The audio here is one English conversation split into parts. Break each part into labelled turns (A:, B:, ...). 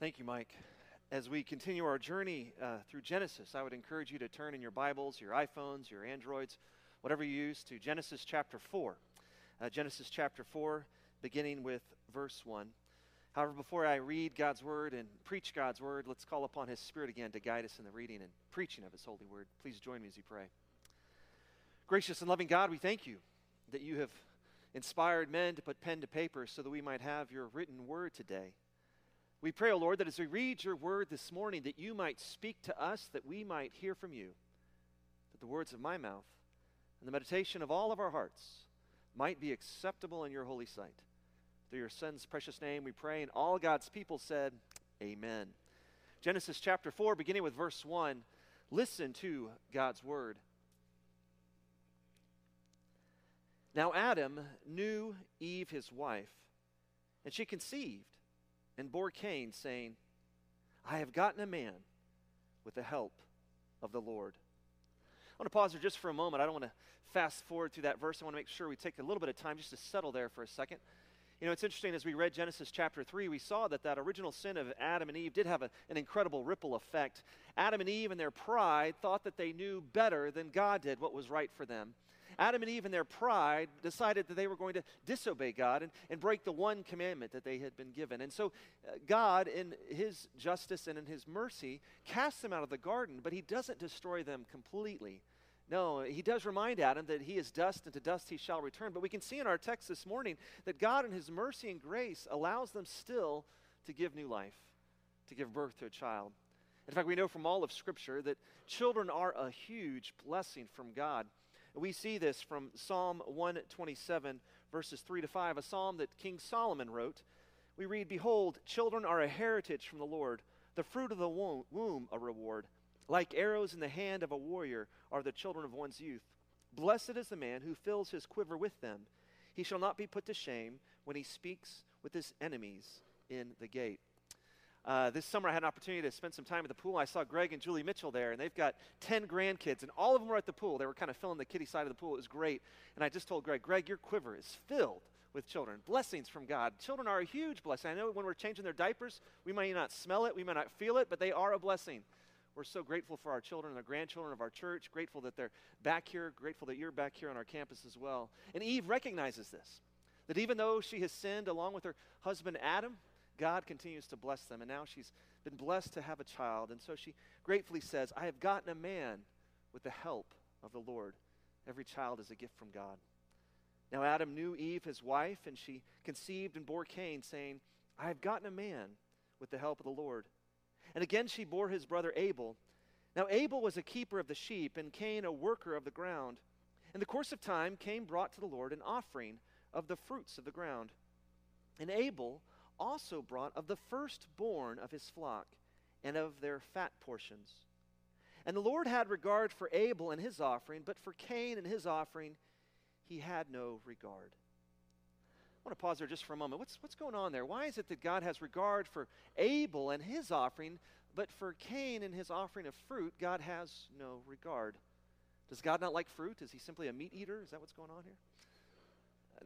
A: Thank you, Mike. As we continue our journey uh, through Genesis, I would encourage you to turn in your Bibles, your iPhones, your Androids, whatever you use, to Genesis chapter 4. Uh, Genesis chapter 4, beginning with verse 1. However, before I read God's word and preach God's word, let's call upon His Spirit again to guide us in the reading and preaching of His holy word. Please join me as we pray. Gracious and loving God, we thank you that you have inspired men to put pen to paper so that we might have your written word today. We pray, O oh Lord, that as we read your word this morning, that you might speak to us, that we might hear from you, that the words of my mouth and the meditation of all of our hearts might be acceptable in your holy sight. Through your Son's precious name we pray, and all God's people said, Amen. Genesis chapter 4, beginning with verse 1, listen to God's word. Now Adam knew Eve, his wife, and she conceived and bore Cain, saying, I have gotten a man with the help of the Lord. I want to pause there just for a moment. I don't want to fast forward through that verse. I want to make sure we take a little bit of time just to settle there for a second. You know, it's interesting as we read Genesis chapter 3, we saw that that original sin of Adam and Eve did have a, an incredible ripple effect. Adam and Eve, in their pride, thought that they knew better than God did what was right for them. Adam and Eve, in their pride, decided that they were going to disobey God and, and break the one commandment that they had been given. And so, uh, God, in His justice and in His mercy, casts them out of the garden, but He doesn't destroy them completely. No, he does remind Adam that he is dust, and to dust he shall return. But we can see in our text this morning that God, in his mercy and grace, allows them still to give new life, to give birth to a child. In fact, we know from all of Scripture that children are a huge blessing from God. We see this from Psalm 127, verses 3 to 5, a psalm that King Solomon wrote. We read, Behold, children are a heritage from the Lord, the fruit of the womb a reward. Like arrows in the hand of a warrior are the children of one's youth. Blessed is the man who fills his quiver with them. He shall not be put to shame when he speaks with his enemies in the gate. Uh, this summer, I had an opportunity to spend some time at the pool. I saw Greg and Julie Mitchell there, and they've got 10 grandkids, and all of them were at the pool. They were kind of filling the kiddie side of the pool. It was great. And I just told Greg, Greg, your quiver is filled with children. Blessings from God. Children are a huge blessing. I know when we're changing their diapers, we might not smell it, we might not feel it, but they are a blessing. We're so grateful for our children and the grandchildren of our church, grateful that they're back here, grateful that you're back here on our campus as well. And Eve recognizes this that even though she has sinned along with her husband Adam, God continues to bless them. And now she's been blessed to have a child. And so she gratefully says, I have gotten a man with the help of the Lord. Every child is a gift from God. Now Adam knew Eve, his wife, and she conceived and bore Cain, saying, I have gotten a man with the help of the Lord. And again she bore his brother Abel. Now Abel was a keeper of the sheep, and Cain a worker of the ground. In the course of time, Cain brought to the Lord an offering of the fruits of the ground. And Abel also brought of the firstborn of his flock and of their fat portions. And the Lord had regard for Abel and his offering, but for Cain and his offering he had no regard. I want to pause there just for a moment. What's, what's going on there? Why is it that God has regard for Abel and his offering, but for Cain and his offering of fruit, God has no regard? Does God not like fruit? Is he simply a meat eater? Is that what's going on here?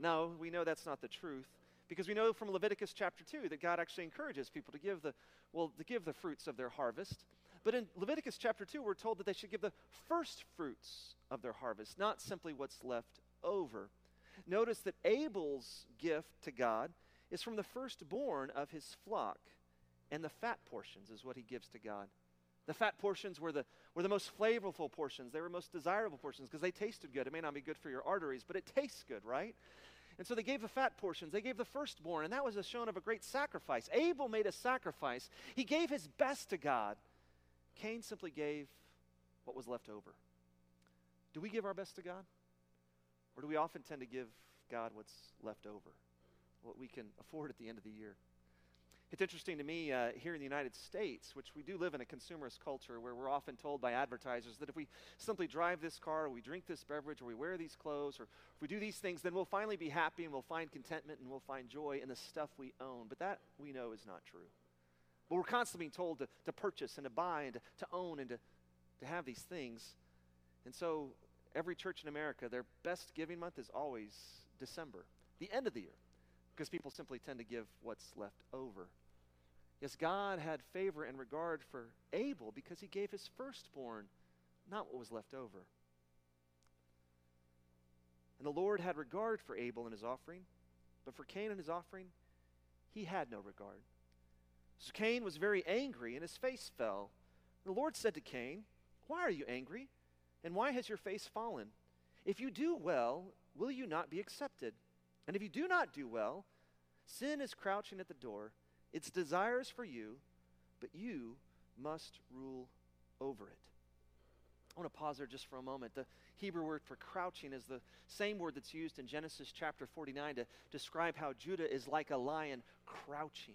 A: No, we know that's not the truth. Because we know from Leviticus chapter 2 that God actually encourages people to give the, well, to give the fruits of their harvest. But in Leviticus chapter 2, we're told that they should give the first fruits of their harvest, not simply what's left over. Notice that Abel's gift to God is from the firstborn of his flock, and the fat portions is what he gives to God. The fat portions were the, were the most flavorful portions. They were most desirable portions because they tasted good. It may not be good for your arteries, but it tastes good, right? And so they gave the fat portions, they gave the firstborn, and that was a shown of a great sacrifice. Abel made a sacrifice, he gave his best to God. Cain simply gave what was left over. Do we give our best to God? Or do we often tend to give God what's left over, what we can afford at the end of the year? It's interesting to me uh, here in the United States, which we do live in a consumerist culture where we're often told by advertisers that if we simply drive this car, or we drink this beverage, or we wear these clothes, or if we do these things, then we'll finally be happy and we'll find contentment and we'll find joy in the stuff we own. But that we know is not true. But we're constantly being told to, to purchase and to buy and to, to own and to, to have these things. And so every church in America, their best giving month is always December, the end of the year, because people simply tend to give what's left over. Yes, God had favor and regard for Abel because he gave his firstborn, not what was left over. And the Lord had regard for Abel and his offering, but for Cain and his offering, he had no regard. So Cain was very angry, and his face fell. The Lord said to Cain, Why are you angry? And why has your face fallen? If you do well, will you not be accepted? And if you do not do well, sin is crouching at the door. Its desires for you, but you must rule over it. I want to pause there just for a moment. The Hebrew word for crouching is the same word that's used in Genesis chapter 49 to describe how Judah is like a lion crouching.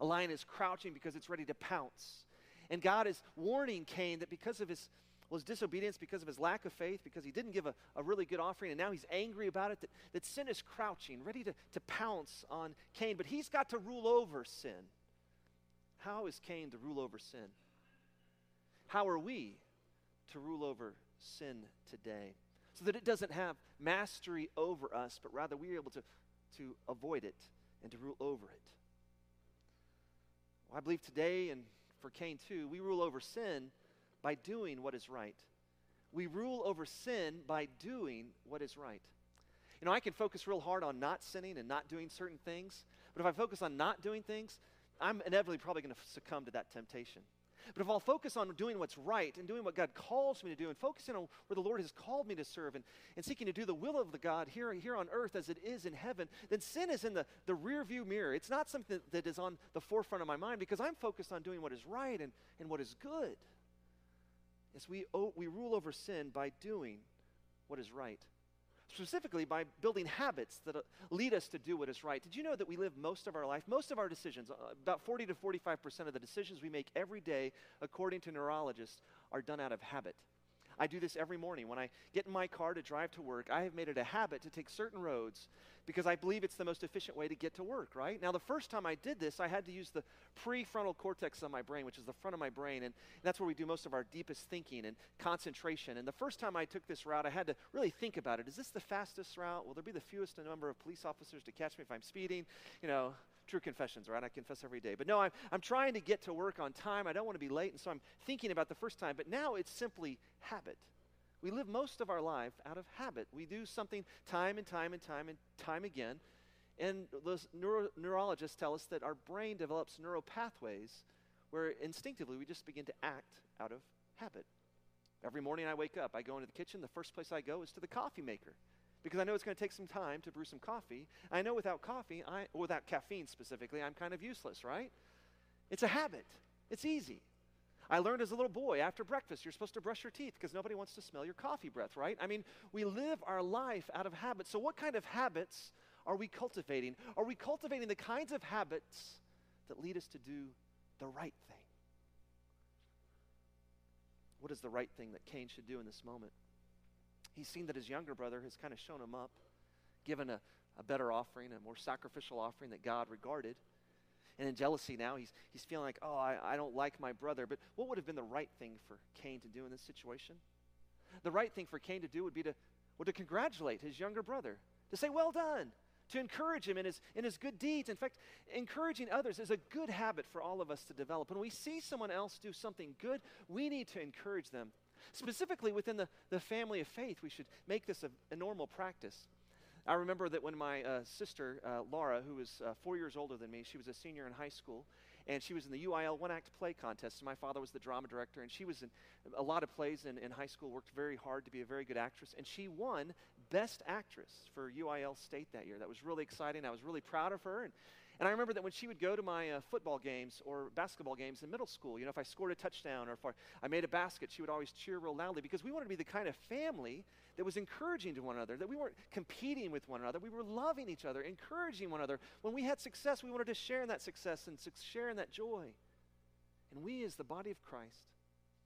A: A lion is crouching because it's ready to pounce. And God is warning Cain that because of his, well, disobedience, because of his lack of faith, because he didn't give a, a really good offering, and now he's angry about it, that, that sin is crouching, ready to, to pounce on Cain. But he's got to rule over sin. How is Cain to rule over sin? How are we to rule over sin today so that it doesn't have mastery over us, but rather we are able to, to avoid it and to rule over it. Well, I believe today, and for Cain too, we rule over sin by doing what is right. We rule over sin by doing what is right. You know, I can focus real hard on not sinning and not doing certain things, but if I focus on not doing things, I'm inevitably probably going to succumb to that temptation. But if I'll focus on doing what's right and doing what God calls me to do and focusing on where the Lord has called me to serve and, and seeking to do the will of the God here, here on earth as it is in heaven, then sin is in the, the rear view mirror. It's not something that, is on the forefront of my mind because I'm focused on doing what is right and, and what is good. Yes, we, we rule over sin by doing what is right specifically by building habits that uh, lead us to do what is right. Did you know that we live most of our life, most of our decisions, uh, about 40 to 45% of the decisions we make every day, according to neurologists, are done out of habit? I do this every morning. When I get in my car to drive to work, I have made it a habit to take certain roads because I believe it's the most efficient way to get to work, right? Now, the first time I did this, I had to use the prefrontal cortex of my brain, which is the front of my brain, and that's where we do most of our deepest thinking and concentration. And the first time I took this route, I had to really think about it. Is this the fastest route? Will there be the fewest number of police officers to catch me if I'm speeding? You know, true confessions, right? I confess every day. But no, I'm, I'm trying to get to work on time. I don't want to be late, and so I'm thinking about the first time. But now it's simply habit. We live most of our life out of habit. We do something time and time and time and time again. And those neuro- neurologists tell us that our brain develops neural pathways where instinctively we just begin to act out of habit. Every morning I wake up, I go into the kitchen. The first place I go is to the coffee maker because I know it's going to take some time to brew some coffee. I know without coffee, I, without caffeine specifically, I'm kind of useless, right? It's a habit. It's easy. I learned as a little boy after breakfast, you're supposed to brush your teeth because nobody wants to smell your coffee breath, right? I mean, we live our life out of habits. So, what kind of habits are we cultivating? Are we cultivating the kinds of habits that lead us to do the right thing? What is the right thing that Cain should do in this moment? He's seen that his younger brother has kind of shown him up, given a, a better offering, a more sacrificial offering that God regarded. And in jealousy now, he's, he's feeling like, oh, I, I don't like my brother. But what would have been the right thing for Cain to do in this situation? The right thing for Cain to do would be to, well, to congratulate his younger brother, to say, well done, to encourage him in his, in his good deeds. In fact, encouraging others is a good habit for all of us to develop. When we see someone else do something good, we need to encourage them. Specifically within the, the family of faith, we should make this a, a normal practice. I remember that when my uh, sister, uh, Laura, who was uh, four years older than me, she was a senior in high school, and she was in the UIL one act play contest. And my father was the drama director, and she was in a lot of plays in, in high school, worked very hard to be a very good actress, and she won Best Actress for UIL State that year. That was really exciting. I was really proud of her, and and I remember that when she would go to my uh, football games or basketball games in middle school, you know, if I scored a touchdown or if I made a basket, she would always cheer real loudly because we wanted to be the kind of family that was encouraging to one another, that we weren't competing with one another. We were loving each other, encouraging one another. When we had success, we wanted to share in that success and share in that joy. And we, as the body of Christ,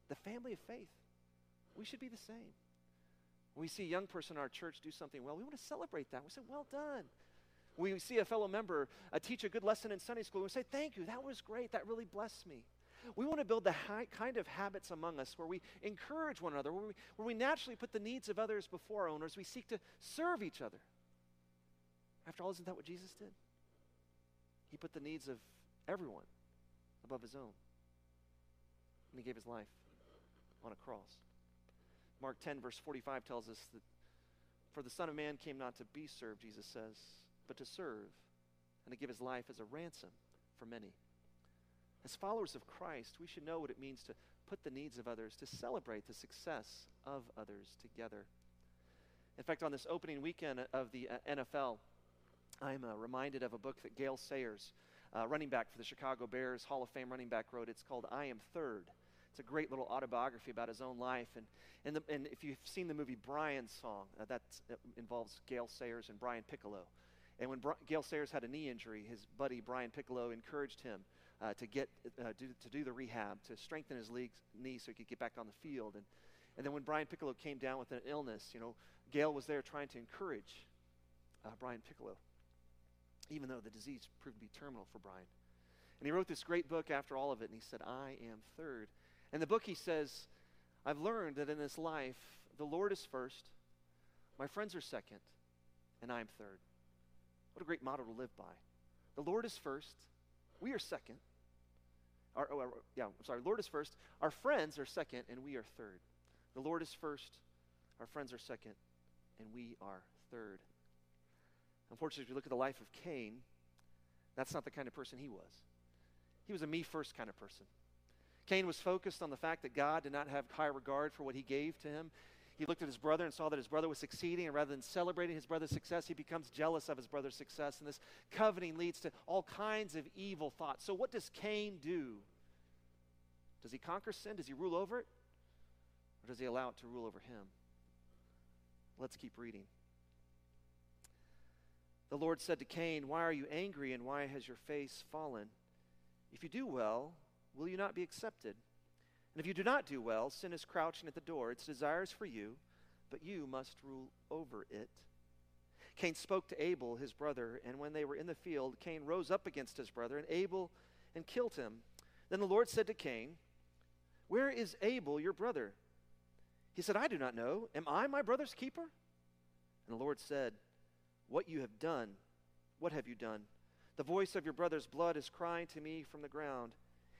A: the family of faith, we should be the same. When we see a young person in our church do something well, we want to celebrate that. We say, well done we see a fellow member uh, teach a good lesson in Sunday school, we say, Thank you, that was great, that really blessed me. We want to build the high, kind of habits among us where we encourage one another, where we, where we naturally put the needs of others before our own, as we seek to serve each other. After all, isn't that what Jesus did? He put the needs of everyone above his own. And he gave his life on a cross. Mark 10, verse 45 tells us that for the Son of Man came not to be served, Jesus says, but to serve and to give his life as a ransom for many. As followers of Christ, we should know what it means to put the needs of others, to celebrate the success of others together. In fact, on this opening weekend of the uh, NFL, I'm uh, reminded of a book that Gale Sayers, uh, running back for the Chicago Bears, Hall of Fame running back, wrote. It's called I Am Third. It's a great little autobiography about his own life. And, and, the, and if you've seen the movie Brian's Song, uh, that involves Gale Sayers and Brian Piccolo. And when Bri- Gale Sayers had a knee injury, his buddy Brian Piccolo encouraged him uh, to get uh, do, to do the rehab to strengthen his knee so he could get back on the field. And and then when Brian Piccolo came down with an illness, you know, Gale was there trying to encourage uh, Brian Piccolo, even though the disease proved to be terminal for Brian. And he wrote this great book after all of it, and he said, "I am third." In the book, he says, "I've learned that in this life, the Lord is first, my friends are second, and I am third." What a great motto to live by. The Lord is first, we are second. Our, oh, yeah, I'm sorry, Lord is first. Our friends are second, and we are third. The Lord is first, our friends are second, and we are third. Unfortunately, if you look at the life of Cain, that's not the kind of person he was. He was a me first kind of person. Cain was focused on the fact that God did not have high regard for what he gave to him. He looked at his brother and saw that his brother was succeeding, and rather than celebrating his brother's success, he becomes jealous of his brother's success. And this coveting leads to all kinds of evil thoughts. So, what does Cain do? Does he conquer sin? Does he rule over it? Or does he allow it to rule over him? Let's keep reading. The Lord said to Cain, Why are you angry, and why has your face fallen? If you do well, will you not be accepted? And if you do not do well, sin is crouching at the door. Its desires for you, but you must rule over it. Cain spoke to Abel, his brother, and when they were in the field, Cain rose up against his brother, and Abel and killed him. Then the Lord said to Cain, Where is Abel, your brother? He said, I do not know. Am I my brother's keeper? And the Lord said, What you have done, what have you done? The voice of your brother's blood is crying to me from the ground.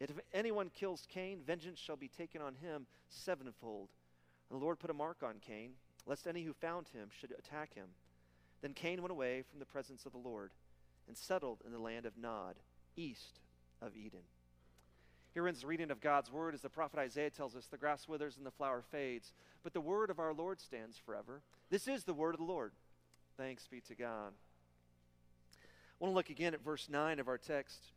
A: If anyone kills Cain, vengeance shall be taken on him sevenfold. And the Lord put a mark on Cain, lest any who found him should attack him. Then Cain went away from the presence of the Lord and settled in the land of Nod, east of Eden. Here ends the reading of God's word as the prophet Isaiah tells us the grass withers and the flower fades, but the word of our Lord stands forever. This is the word of the Lord. Thanks be to God. I want to look again at verse 9 of our text.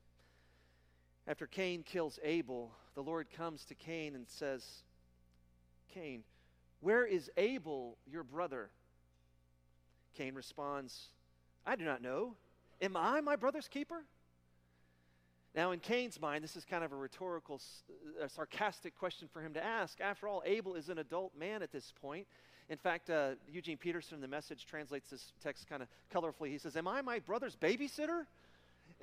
A: After Cain kills Abel, the Lord comes to Cain and says, Cain, where is Abel, your brother? Cain responds, I do not know. Am I my brother's keeper? Now, in Cain's mind, this is kind of a rhetorical, a sarcastic question for him to ask. After all, Abel is an adult man at this point. In fact, uh, Eugene Peterson in the message translates this text kind of colorfully. He says, Am I my brother's babysitter?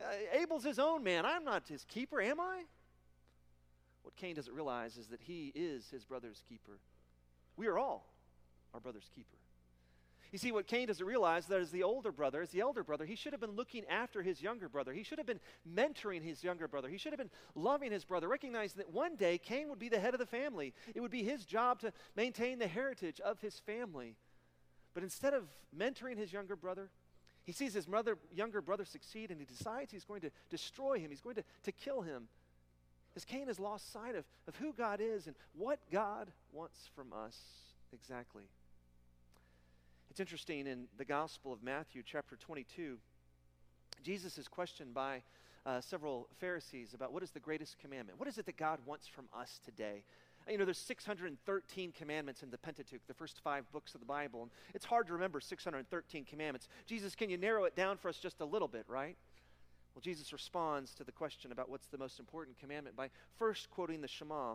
A: Uh, Abel's his own man. I'm not his keeper, am I? What Cain doesn't realize is that he is his brother's keeper. We are all our brother's keeper. You see, what Cain doesn't realize that as the older brother, as the elder brother, he should have been looking after his younger brother. He should have been mentoring his younger brother. He should have been loving his brother, recognizing that one day Cain would be the head of the family. It would be his job to maintain the heritage of his family. But instead of mentoring his younger brother, he sees his mother, younger brother succeed and he decides he's going to destroy him. He's going to, to kill him. As Cain has lost sight of, of who God is and what God wants from us exactly. It's interesting in the Gospel of Matthew, chapter 22, Jesus is questioned by uh, several Pharisees about what is the greatest commandment? What is it that God wants from us today? You know, there's 613 commandments in the Pentateuch, the first five books of the Bible. And it's hard to remember 613 commandments. Jesus, can you narrow it down for us just a little bit, right? Well, Jesus responds to the question about what's the most important commandment by first quoting the Shema,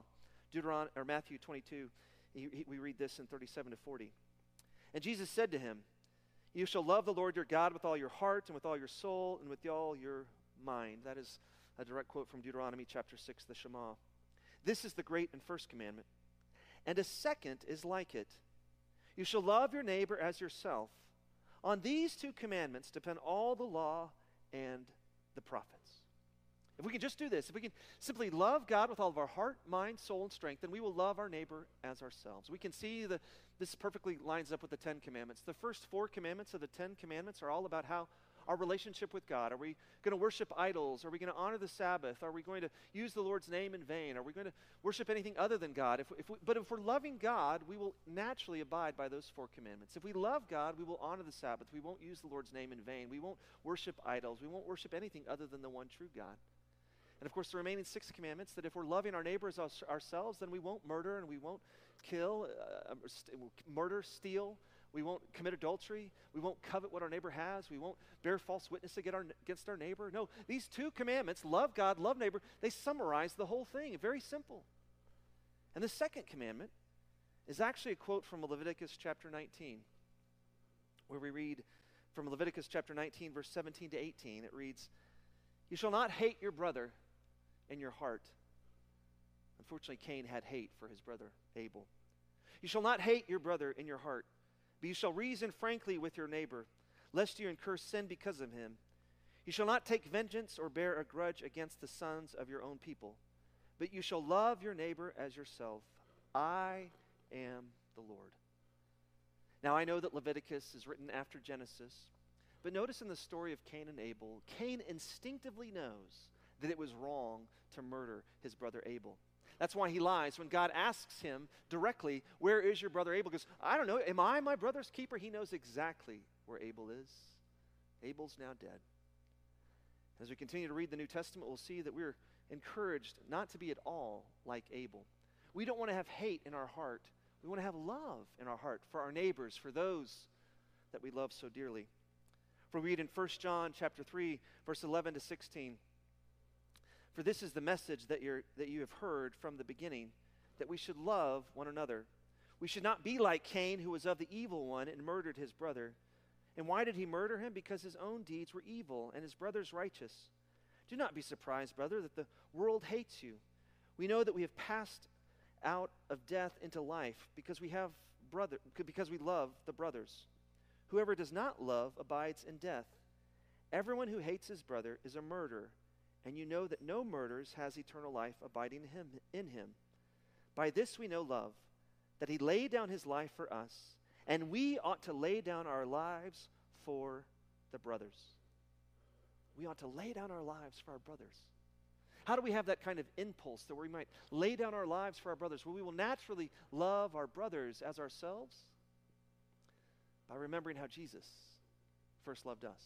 A: Deuteron- or Matthew 22. He, he, we read this in 37 to 40. And Jesus said to him, You shall love the Lord your God with all your heart and with all your soul and with all your mind. That is a direct quote from Deuteronomy chapter 6, the Shema. This is the great and first commandment. And a second is like it You shall love your neighbor as yourself. On these two commandments depend all the law and the prophets. If we can just do this, if we can simply love God with all of our heart, mind, soul, and strength, then we will love our neighbor as ourselves. We can see that this perfectly lines up with the Ten Commandments. The first four commandments of the Ten Commandments are all about how our relationship with God. Are we going to worship idols? Are we going to honor the Sabbath? Are we going to use the Lord's name in vain? Are we going to worship anything other than God? If, if we, but if we're loving God, we will naturally abide by those four commandments. If we love God, we will honor the Sabbath. We won't use the Lord's name in vain. We won't worship idols. We won't worship anything other than the one true God. And of course, the remaining six commandments that if we're loving our neighbors ourselves, then we won't murder and we won't kill, uh, um, st- murder, steal, we won't commit adultery. We won't covet what our neighbor has. We won't bear false witness against our neighbor. No, these two commandments, love God, love neighbor, they summarize the whole thing. Very simple. And the second commandment is actually a quote from Leviticus chapter 19, where we read from Leviticus chapter 19, verse 17 to 18. It reads, You shall not hate your brother in your heart. Unfortunately, Cain had hate for his brother Abel. You shall not hate your brother in your heart. But you shall reason frankly with your neighbor, lest you incur sin because of him. You shall not take vengeance or bear a grudge against the sons of your own people, but you shall love your neighbor as yourself. I am the Lord. Now, I know that Leviticus is written after Genesis, but notice in the story of Cain and Abel, Cain instinctively knows that it was wrong to murder his brother Abel. That's why he lies. When God asks him directly, Where is your brother Abel? Because I don't know. Am I my brother's keeper? He knows exactly where Abel is. Abel's now dead. As we continue to read the New Testament, we'll see that we're encouraged not to be at all like Abel. We don't want to have hate in our heart. We want to have love in our heart for our neighbors, for those that we love so dearly. For we read in 1 John chapter 3, verse 11 to 16. For this is the message that, you're, that you have heard from the beginning, that we should love one another. We should not be like Cain, who was of the evil one and murdered his brother. And why did he murder him? Because his own deeds were evil and his brother's righteous. Do not be surprised, brother, that the world hates you. We know that we have passed out of death into life because we have brother because we love the brothers. Whoever does not love abides in death. Everyone who hates his brother is a murderer and you know that no murders has eternal life abiding in him, in him. By this we know love, that he laid down his life for us, and we ought to lay down our lives for the brothers. We ought to lay down our lives for our brothers. How do we have that kind of impulse that we might lay down our lives for our brothers? Well, we will naturally love our brothers as ourselves by remembering how Jesus first loved us.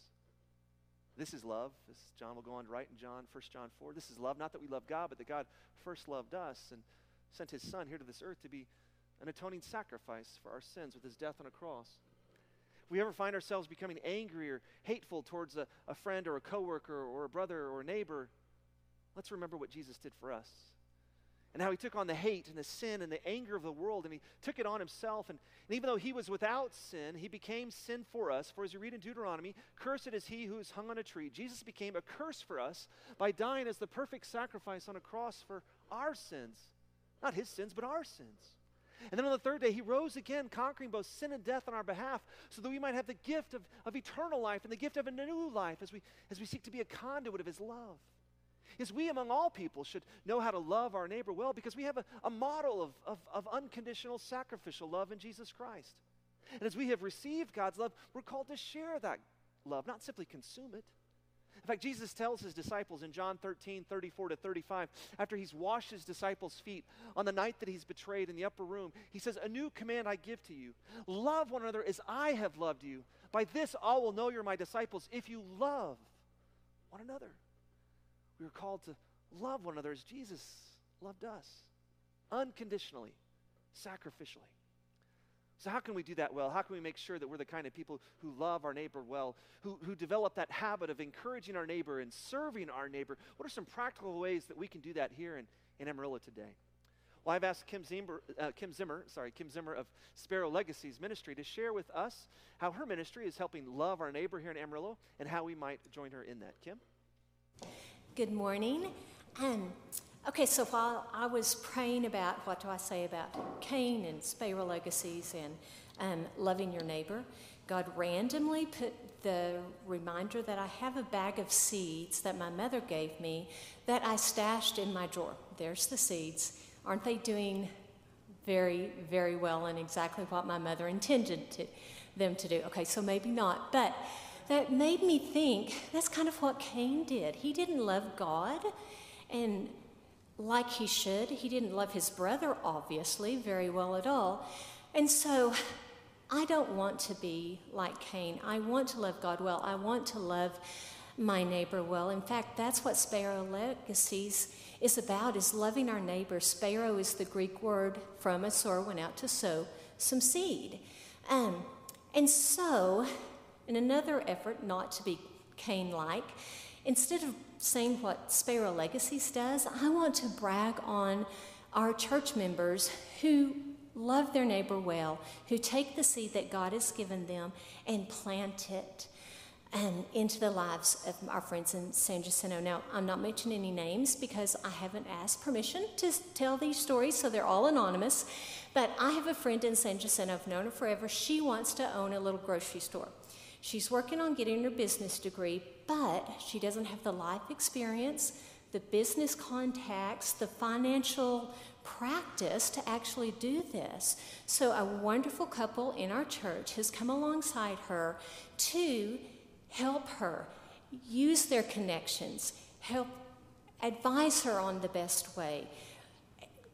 A: This is love, as John will go on to write in John, 1 John 4. This is love, not that we love God, but that God first loved us and sent his Son here to this earth to be an atoning sacrifice for our sins with his death on a cross. If we ever find ourselves becoming angry or hateful towards a, a friend or a coworker or a brother or a neighbor, let's remember what Jesus did for us and how he took on the hate and the sin and the anger of the world and he took it on himself. And, and even though he was without sin, he became sin for us. For as you read in Deuteronomy, cursed is he who is hung on a tree. Jesus became a curse for us by dying as the perfect sacrifice on a cross for our sins. Not his sins, but our sins. And then on the third day, he rose again, conquering both sin and death on our behalf, so that we might have the gift of, of eternal life and the gift of a new life as we, as we seek to be a conduit of his love is we among all people should know how to love our neighbor well because we have a, a model of, of, of unconditional sacrificial love in Jesus Christ. And as we have received God's love, we're called to share that love, not simply consume it. In fact, Jesus tells his disciples in John 13, 34 to 35, after he's washed his disciples' feet on the night that he's betrayed in the upper room, he says, A new command I give to you love one another as I have loved you. By this all will know you're my disciples if you love one another. We are called to love one another as Jesus loved us, unconditionally, sacrificially. So, how can we do that well? How can we make sure that we're the kind of people who love our neighbor well, who, who develop that habit of encouraging our neighbor and serving our neighbor? What are some practical ways that we can do that here in, in Amarillo today? Well, I've asked Kim Zimmer, uh, Kim Zimmer, sorry, Kim Zimmer of Sparrow Legacies Ministry to share with us how her ministry is helping love our neighbor here in Amarillo and how we might join her in that. Kim?
B: Good morning. Um, okay, so while I was praying about what do I say about Cain and Sparrow Legacies and um, loving your neighbor, God randomly put the reminder that I have a bag of seeds that my mother gave me that I stashed in my drawer. There's the seeds. Aren't they doing very, very well and exactly what my mother intended to, them to do? Okay, so maybe not. But that made me think that's kind of what Cain did. He didn't love God and like he should. He didn't love his brother, obviously, very well at all. And so I don't want to be like Cain. I want to love God well. I want to love my neighbor well. In fact, that's what Sparrow Legacies is about is loving our neighbor. Sparrow is the Greek word from a sower went out to sow some seed. Um, and so, in another effort not to be Cain like, instead of saying what Sparrow Legacies does, I want to brag on our church members who love their neighbor well, who take the seed that God has given them and plant it and into the lives of our friends in San Jacinto. Now, I'm not mentioning any names because I haven't asked permission to tell these stories, so they're all anonymous. But I have a friend in San Jacinto, I've known her forever. She wants to own a little grocery store. She's working on getting her business degree, but she doesn't have the life experience, the business contacts, the financial practice to actually do this. So, a wonderful couple in our church has come alongside her to help her, use their connections, help advise her on the best way.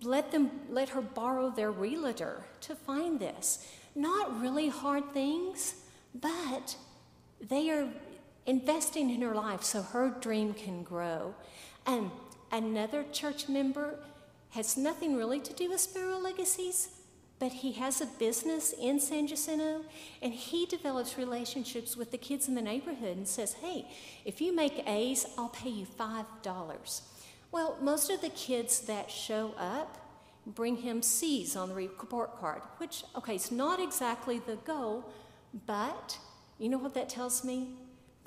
B: Let them let her borrow their realtor to find this. Not really hard things, but they are investing in her life so her dream can grow. And another church member has nothing really to do with Sparrow Legacies, but he has a business in San Jacinto and he develops relationships with the kids in the neighborhood and says, Hey, if you make A's, I'll pay you $5. Well, most of the kids that show up bring him C's on the report card, which, okay, it's not exactly the goal, but you know what that tells me?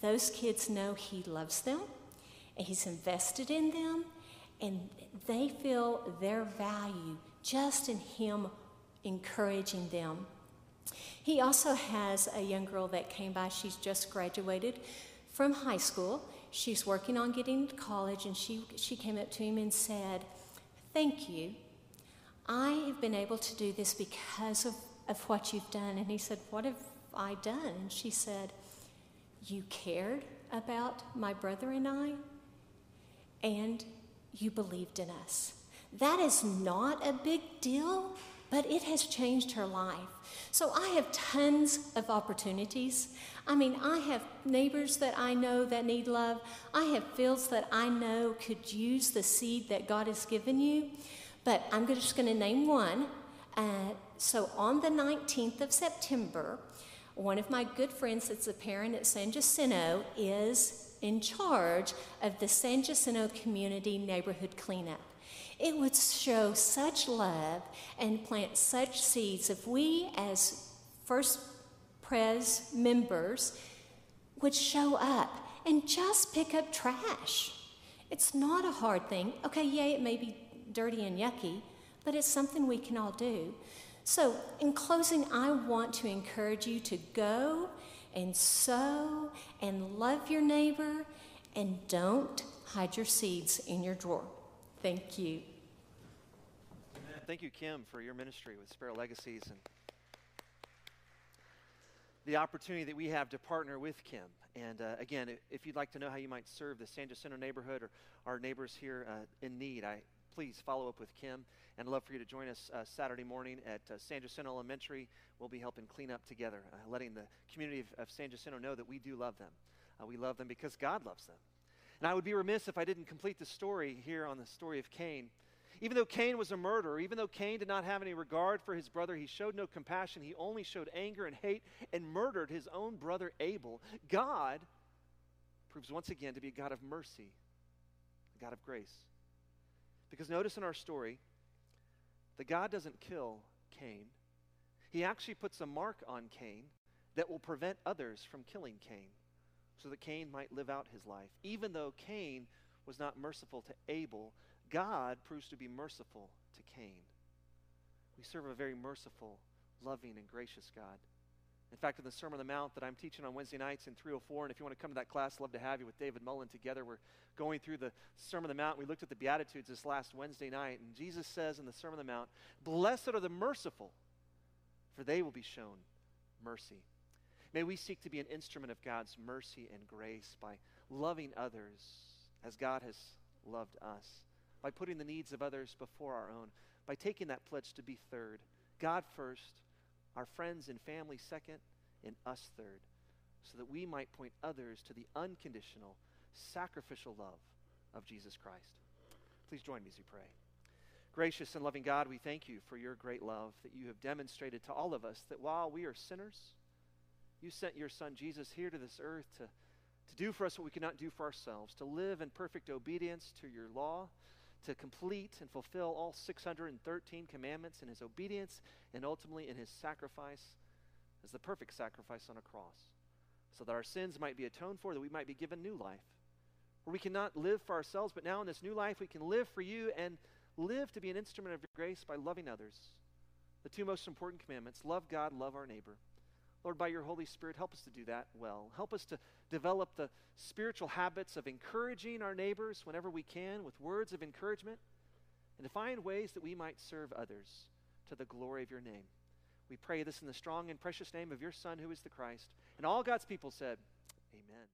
B: Those kids know he loves them and he's invested in them and they feel their value just in him encouraging them. He also has a young girl that came by. She's just graduated from high school. She's working on getting to college, and she, she came up to him and said, Thank you. I have been able to do this because of, of what you've done. And he said, What have I done? And she said, You cared about my brother and I, and you believed in us. That is not a big deal but it has changed her life. So I have tons of opportunities. I mean, I have neighbors that I know that need love. I have fields that I know could use the seed that God has given you. But I'm just going to name one. Uh, so on the 19th of September, one of my good friends that's a parent at San Jacinto is in charge of the San Jacinto Community Neighborhood Cleanup. It would show such love and plant such seeds if we, as First Pres members, would show up and just pick up trash. It's not a hard thing. Okay, yeah, it may be dirty and yucky, but it's something we can all do. So, in closing, I want to encourage you to go and sow and love your neighbor and don't hide your seeds in your drawer. Thank you.
A: Thank you, Kim, for your ministry with Sparrow Legacies and the opportunity that we have to partner with Kim. And uh, again, if you'd like to know how you might serve the San Jacinto neighborhood or our neighbors here uh, in need, I please follow up with Kim. And I'd love for you to join us uh, Saturday morning at uh, San Jacinto Elementary. We'll be helping clean up together, uh, letting the community of, of, San Jacinto know that we do love them. Uh, we love them because God loves them. And I would be remiss if I didn't complete the story here on the story of Cain Even though Cain was a murderer, even though Cain did not have any regard for his brother, he showed no compassion. He only showed anger and hate and murdered his own brother Abel. God proves once again to be a God of mercy, a God of grace. Because notice in our story that God doesn't kill Cain, He actually puts a mark on Cain that will prevent others from killing Cain so that Cain might live out his life. Even though Cain was not merciful to Abel, God proves to be merciful to Cain. We serve a very merciful, loving, and gracious God. In fact, in the Sermon on the Mount that I'm teaching on Wednesday nights in 304, and if you want to come to that class, love to have you with David Mullen together. We're going through the Sermon on the Mount. We looked at the Beatitudes this last Wednesday night, and Jesus says in the Sermon on the Mount, Blessed are the merciful, for they will be shown mercy. May we seek to be an instrument of God's mercy and grace by loving others as God has loved us, by putting the needs of others before our own, by taking that pledge to be third, God first, our friends and family second, and us third, so that we might point others to the unconditional, sacrificial love of Jesus Christ. Please join me as we pray. Gracious and loving God, we thank you for your great love that you have demonstrated to all of us that while we are sinners, you sent your Son Jesus here to this earth to, to do for us what we could not do for ourselves, to live in perfect obedience to your law, to complete and fulfill all 613 commandments in his obedience, and ultimately in his sacrifice as the perfect sacrifice on a cross, so that our sins might be atoned for, that we might be given new life. Where we cannot live for ourselves, but now in this new life we can live for you and live to be an instrument of your grace by loving others. The two most important commandments love God, love our neighbor. Lord, by your Holy Spirit, help us to do that well. Help us to develop the spiritual habits of encouraging our neighbors whenever we can with words of encouragement and to find ways that we might serve others to the glory of your name. We pray this in the strong and precious name of your Son, who is the Christ. And all God's people said, Amen.